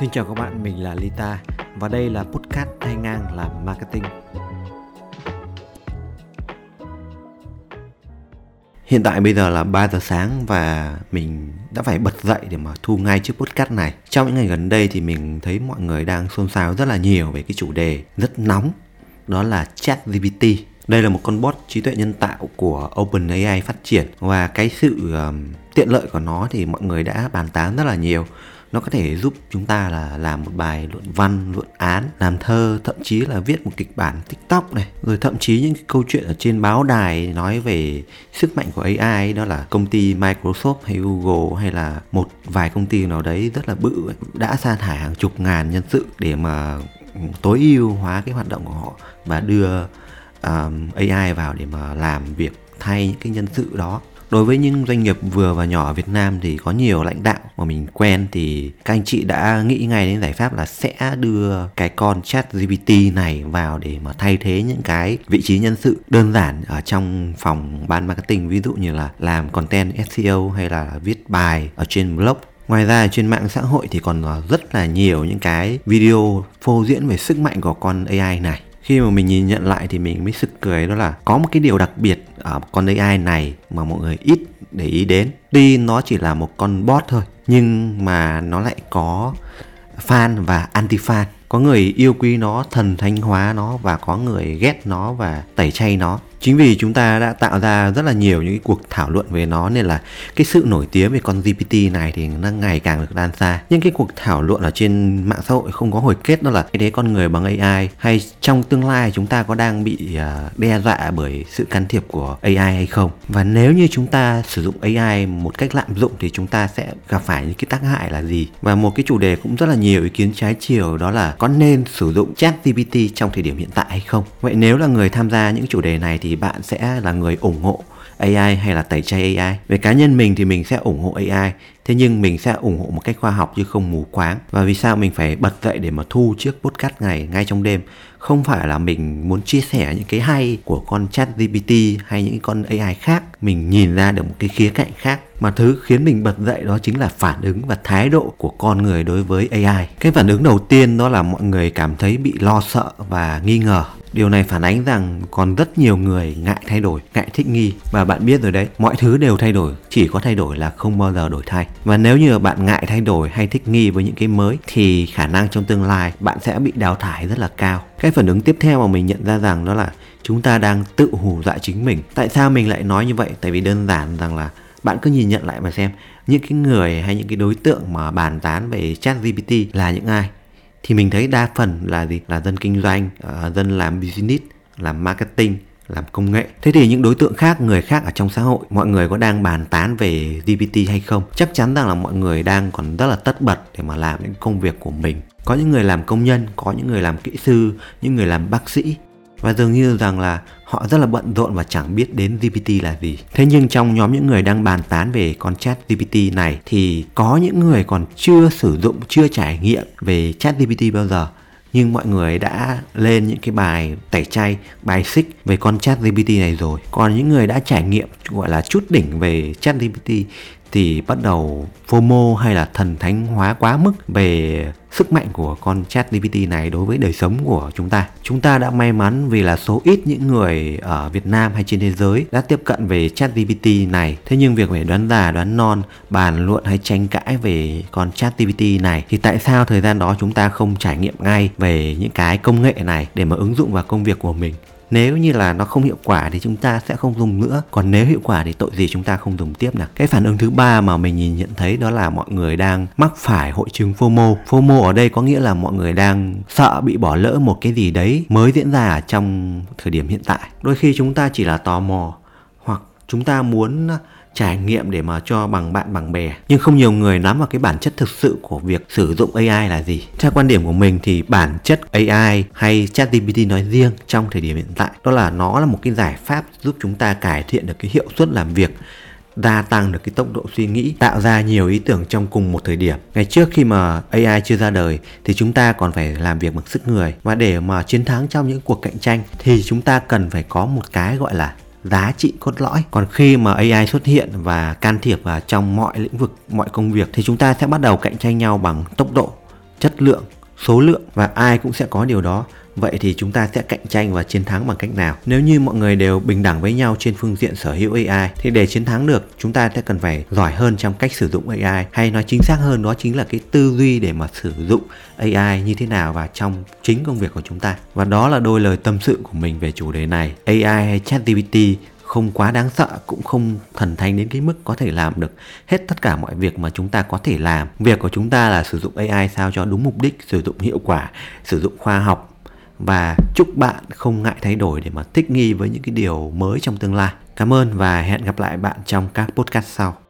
Xin chào các bạn, mình là Lita và đây là podcast thay ngang làm marketing. Hiện tại bây giờ là 3 giờ sáng và mình đã phải bật dậy để mà thu ngay chiếc podcast này. Trong những ngày gần đây thì mình thấy mọi người đang xôn xao rất là nhiều về cái chủ đề rất nóng đó là chat GPT đây là một con bot trí tuệ nhân tạo của OpenAI phát triển. Và cái sự um, tiện lợi của nó thì mọi người đã bàn tán rất là nhiều. Nó có thể giúp chúng ta là làm một bài luận văn luận án làm thơ thậm chí là viết một kịch bản tiktok này. Rồi thậm chí những cái câu chuyện ở trên báo đài nói về sức mạnh của ai đó là công ty microsoft hay google hay là một vài công ty nào đấy rất là bự ấy, đã sa thải hàng chục ngàn nhân sự để mà tối ưu hóa cái hoạt động của họ và đưa um, AI vào để mà làm việc thay những cái nhân sự đó. Đối với những doanh nghiệp vừa và nhỏ ở Việt Nam thì có nhiều lãnh đạo mà mình quen thì các anh chị đã nghĩ ngay đến giải pháp là sẽ đưa cái con chat GPT này vào để mà thay thế những cái vị trí nhân sự đơn giản ở trong phòng ban marketing ví dụ như là làm content SEO hay là viết bài ở trên blog. Ngoài ra trên mạng xã hội thì còn rất là nhiều những cái video phô diễn về sức mạnh của con AI này khi mà mình nhìn nhận lại thì mình mới sực cười, đó là có một cái điều đặc biệt ở con AI này mà mọi người ít để ý đến. Tuy nó chỉ là một con bot thôi, nhưng mà nó lại có fan và anti fan có người yêu quý nó, thần thánh hóa nó và có người ghét nó và tẩy chay nó chính vì chúng ta đã tạo ra rất là nhiều những cái cuộc thảo luận về nó, nên là cái sự nổi tiếng về con GPT này thì nó ngày càng được lan xa. Nhưng cái cuộc thảo luận ở trên mạng xã hội không có hồi kết, đó là cái đấy con người bằng AI hay trong tương lai chúng ta có đang bị à, đe dọa bởi sự can thiệp của AI hay không? Và nếu như chúng ta sử dụng AI một cách lạm dụng thì chúng ta sẽ gặp phải những cái tác hại là gì? Và một cái chủ đề cũng rất là nhiều ý kiến trái chiều, đó là có nên sử dụng chat GPT trong thời điểm hiện tại hay không? Vậy nếu là người tham gia những chủ đề này thì bạn sẽ là người ủng hộ AI hay là tẩy chay AI về cá nhân mình thì mình sẽ ủng hộ AI thế nhưng mình sẽ ủng hộ một cách khoa học chứ không mù quáng. Và vì sao mình phải bật dậy để mà thu chiếc podcast này ngay trong đêm? Không phải là mình muốn chia sẻ những cái hay của con chat GPT hay những con AI khác. Mình nhìn ra được một cái khía cạnh khác. Mà thứ khiến mình bật dậy đó chính là phản ứng và thái độ của con người đối với AI cái phản ứng đầu tiên đó là mọi người cảm thấy bị lo sợ và nghi ngờ. Điều này phản ánh rằng còn rất nhiều người ngại thay đổi, ngại thích nghi và bạn biết rồi đấy, mọi thứ đều thay đổi, chỉ có thay đổi là không bao giờ đổi thay. Và nếu như bạn ngại thay đổi hay thích nghi với những cái mới thì khả năng trong tương lai bạn sẽ bị đào thải rất là cao. Cái phản ứng tiếp theo mà mình nhận ra rằng đó là chúng ta đang tự hù dọa chính mình. Tại sao mình lại nói như vậy? Tại vì đơn giản rằng là bạn cứ nhìn nhận lại mà xem những cái người hay những cái đối tượng mà bàn tán về chat GPT là những ai thì mình thấy đa phần là gì? Là dân kinh doanh uh, dân làm business làm marketing làm công nghệ. Thế thì những đối tượng khác người khác ở trong xã hội mọi người có đang bàn tán về GPT hay không? Chắc chắn rằng là mọi người đang còn rất là tất bật để mà làm những công việc của mình. Có những người làm công nhân có những người làm kỹ sư những người làm bác sĩ. Và dường như rằng là họ rất là bận rộn và chẳng biết đến GPT là gì. Thế nhưng trong nhóm những người đang bàn tán về con chat GPT này thì có những người còn chưa sử dụng, chưa trải nghiệm về chat GPT bao giờ nhưng mọi người đã lên những cái bài tẩy chay, bài xích về con chat GPT này rồi. Còn những người đã trải nghiệm gọi là chút đỉnh về chat GPT thì bắt đầu FOMO hay là thần thánh hóa quá mức về sức mạnh của con chat GPT này đối với đời sống của chúng ta. Chúng ta đã may mắn vì là số ít những người ở Việt Nam hay trên thế giới đã tiếp cận về chat GPT này. Thế nhưng việc phải đoán già đoán non, bàn luận hay tranh cãi về con chat GPT này thì tại sao thời gian đó chúng ta không trải nghiệm ngay về những cái công nghệ này để mà ứng dụng vào công việc của mình? Nếu như là nó không hiệu quả thì chúng ta sẽ không dùng nữa. Còn nếu hiệu quả thì tội gì chúng ta không dùng tiếp nào? Cái phản ứng thứ ba mà mình nhìn nhận thấy đó là mọi người đang mắc phải hội chứng FOMO. FOMO ở đây có nghĩa là mọi người đang sợ bị bỏ lỡ một cái gì đấy mới diễn ra trong thời điểm hiện tại. Đôi khi chúng ta chỉ là tò mò hoặc chúng ta muốn trải nghiệm để mà cho bằng bạn, bằng bè. Nhưng không nhiều người nắm vào cái bản chất thực sự của việc sử dụng AI là gì. Theo quan điểm của mình thì bản chất AI hay ChatGPT nói riêng trong thời điểm hiện tại, đó là nó là một cái giải pháp giúp chúng ta cải thiện được cái hiệu suất làm việc, gia tăng được cái tốc độ suy nghĩ, tạo ra nhiều ý tưởng trong cùng một thời điểm. Ngày trước khi mà AI chưa ra đời thì chúng ta còn phải làm việc bằng sức người. Và để mà chiến thắng trong những cuộc cạnh tranh thì chúng ta cần phải có một cái gọi là giá trị cốt lõi. Còn khi mà AI xuất hiện và can thiệp vào trong mọi lĩnh vực, mọi công việc, thì chúng ta sẽ bắt đầu cạnh tranh nhau bằng tốc độ, chất lượng số lượng và ai cũng sẽ có điều đó. Vậy thì chúng ta sẽ cạnh tranh và chiến thắng bằng cách nào? Nếu như mọi người đều bình đẳng với nhau trên phương diện sở hữu ai thì để chiến thắng được, chúng ta sẽ cần phải giỏi hơn trong cách sử dụng ai hay nói chính xác hơn, đó chính là cái tư duy để mà sử dụng ai như thế nào và trong chính công việc của chúng ta. Và đó là đôi lời tâm sự của mình về chủ đề này. Ai hay chatgpt không quá đáng sợ, cũng không thần thánh đến cái mức có thể làm được hết tất cả mọi việc mà chúng ta có thể làm. Việc của chúng ta là sử dụng ai sao cho đúng mục đích, sử dụng hiệu quả, sử dụng khoa học. Và chúc bạn không ngại thay đổi để mà thích nghi với những cái điều mới trong tương lai. Cảm ơn và hẹn gặp lại bạn trong các podcast sau.